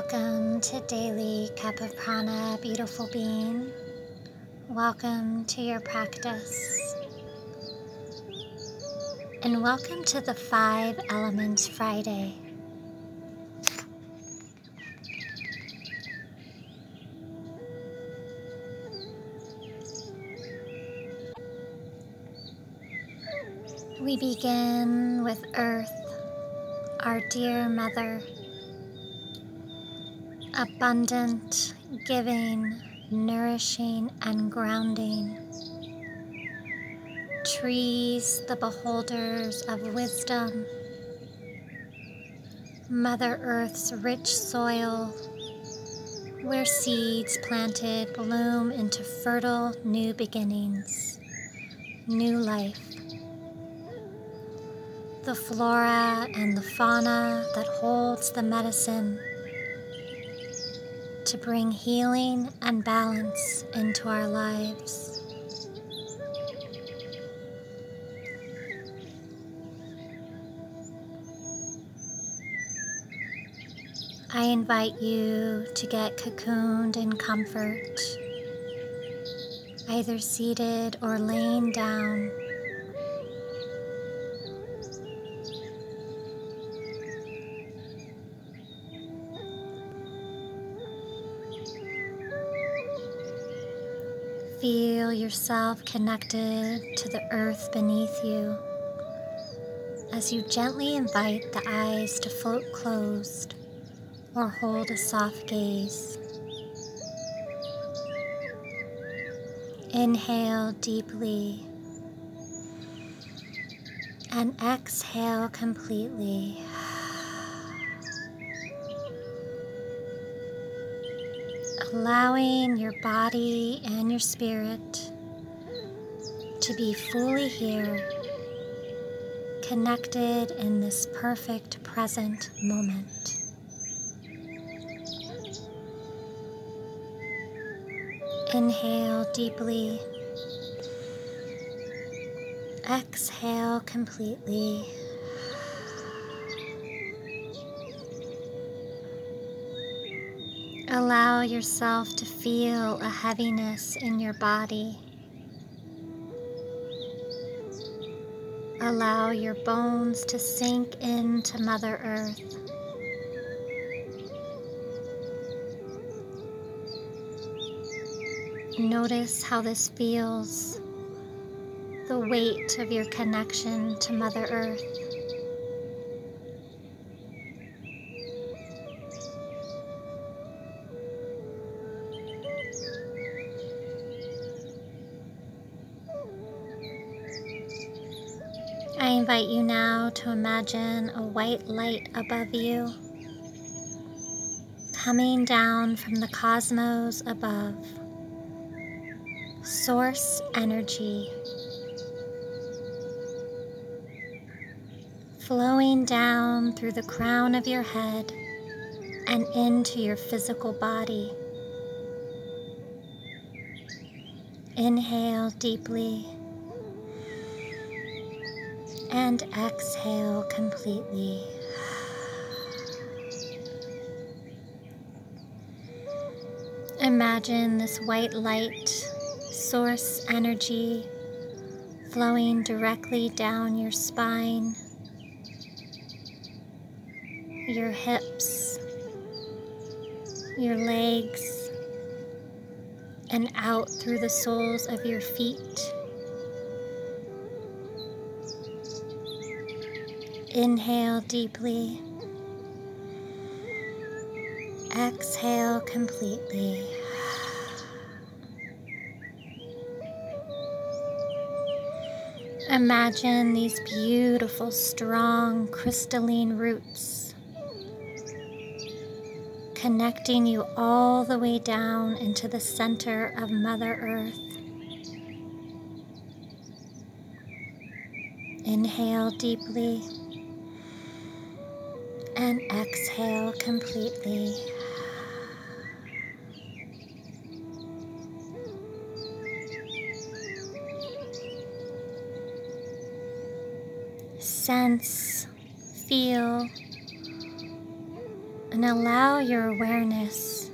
Welcome to Daily Cup of Prana, beautiful being. Welcome to your practice. And welcome to the Five Elements Friday. We begin with Earth, our dear Mother abundant, giving, nourishing, and grounding. Trees, the beholders of wisdom. Mother Earth's rich soil, where seeds planted bloom into fertile new beginnings, new life. The flora and the fauna that holds the medicine to bring healing and balance into our lives. I invite you to get cocooned in comfort, either seated or laying down. Feel yourself connected to the earth beneath you as you gently invite the eyes to float closed or hold a soft gaze. Inhale deeply and exhale completely. Allowing your body and your spirit to be fully here, connected in this perfect present moment. Inhale deeply. Exhale completely. Allow yourself to feel a heaviness in your body. Allow your bones to sink into Mother Earth. Notice how this feels, the weight of your connection to Mother Earth. Invite you now to imagine a white light above you coming down from the cosmos above. Source energy flowing down through the crown of your head and into your physical body. Inhale deeply and exhale completely. Imagine this white light source energy flowing directly down your spine, your hips, your legs, and out through the soles of your feet. Inhale deeply. Exhale completely. Imagine these beautiful, strong, crystalline roots connecting you all the way down into the center of Mother Earth. Inhale deeply and exhale completely. Sense, feel, And allow your awareness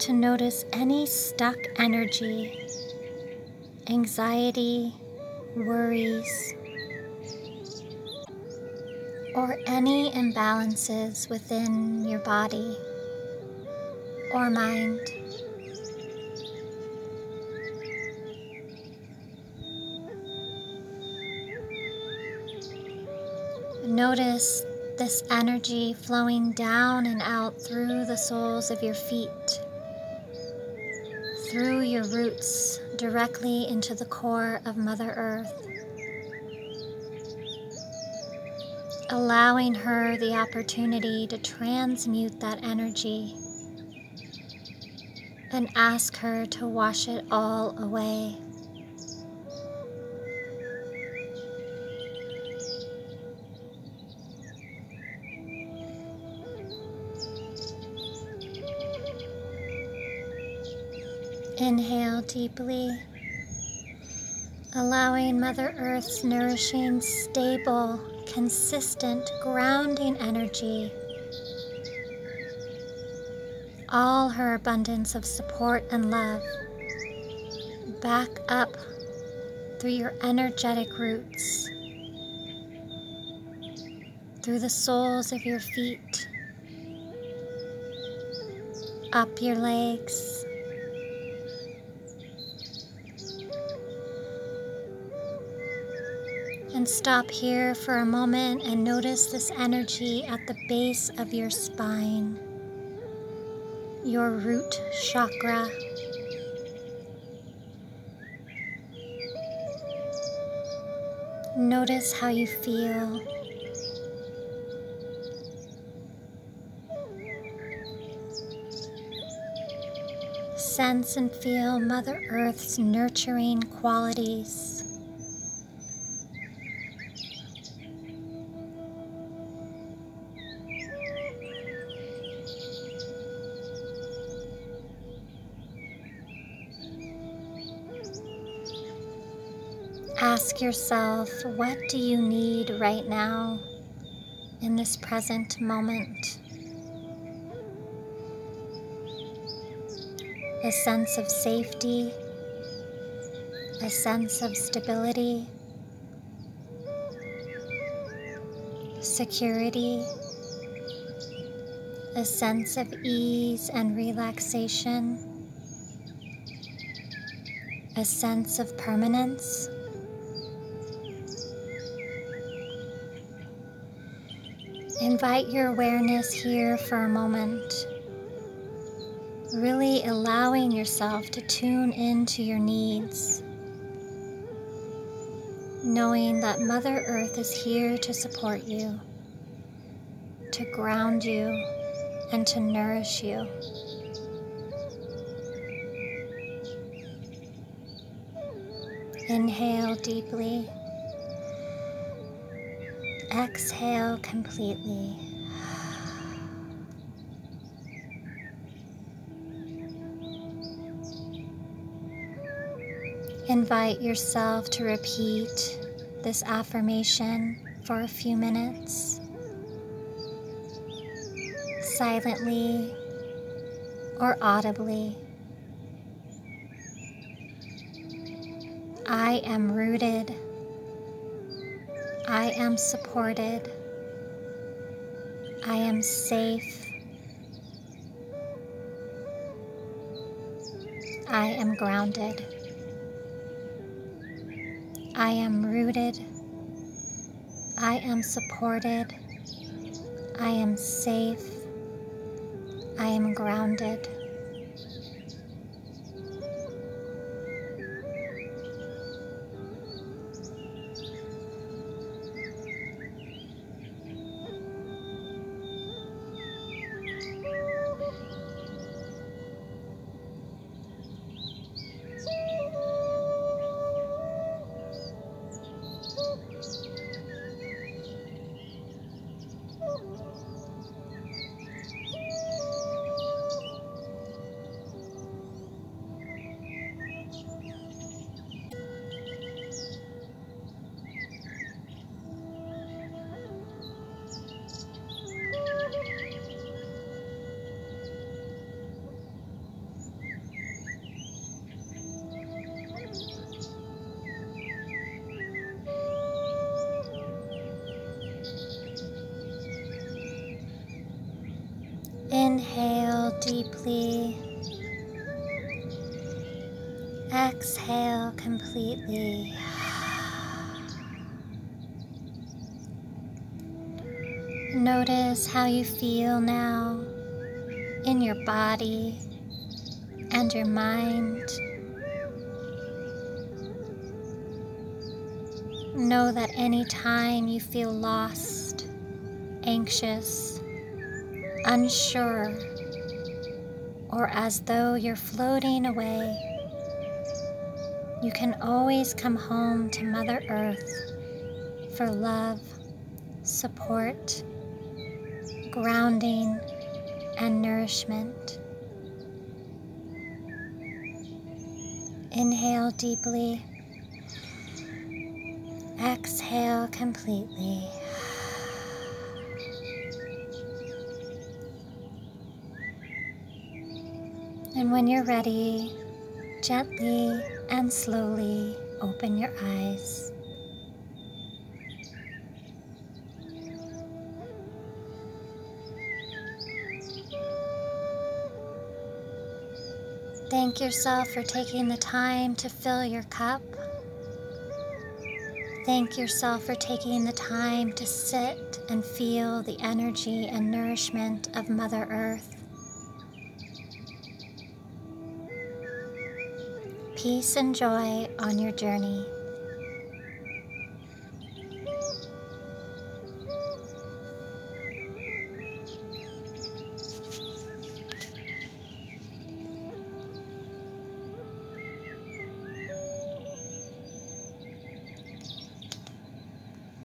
to notice any stuck energy, anxiety, worries, or any imbalances within your body or mind. Notice this energy flowing down and out through the soles of your feet, through your roots, directly into the core of Mother Earth. Allowing her the opportunity to transmute that energy and ask her to wash it all away. Inhale deeply, allowing Mother Earth's nourishing, stable, consistent, grounding energy, all her abundance of support and love, back up through your energetic roots, through the soles of your feet, up your legs And stop here for a moment and notice this energy at the base of your spine, your root chakra. Notice how you feel. Sense and feel Mother Earth's nurturing qualities. Ask yourself, what do you need right now in this present moment? A sense of safety, a sense of stability, security, a sense of ease and relaxation, a sense of permanence. Invite your awareness here for a moment, really allowing yourself to tune into your needs, knowing that Mother Earth is here to support you, to ground you, and to nourish you. Inhale deeply. Exhale completely. Invite yourself to repeat this affirmation for a few minutes, silently or audibly. I am rooted I am supported. I am safe. I am grounded. I am rooted. I am supported. I am safe. I am grounded. Inhale deeply. Exhale completely. Notice how you feel now in your body and your mind. Know that any time you feel lost, anxious, unsure, or as though you're floating away, you can always come home to Mother Earth for love, support, grounding, and nourishment. Inhale deeply. Exhale completely. And when you're ready, gently and slowly open your eyes. Thank yourself for taking the time to fill your cup. Thank yourself for taking the time to sit and feel the energy and nourishment of Mother Earth. Peace and joy on your journey.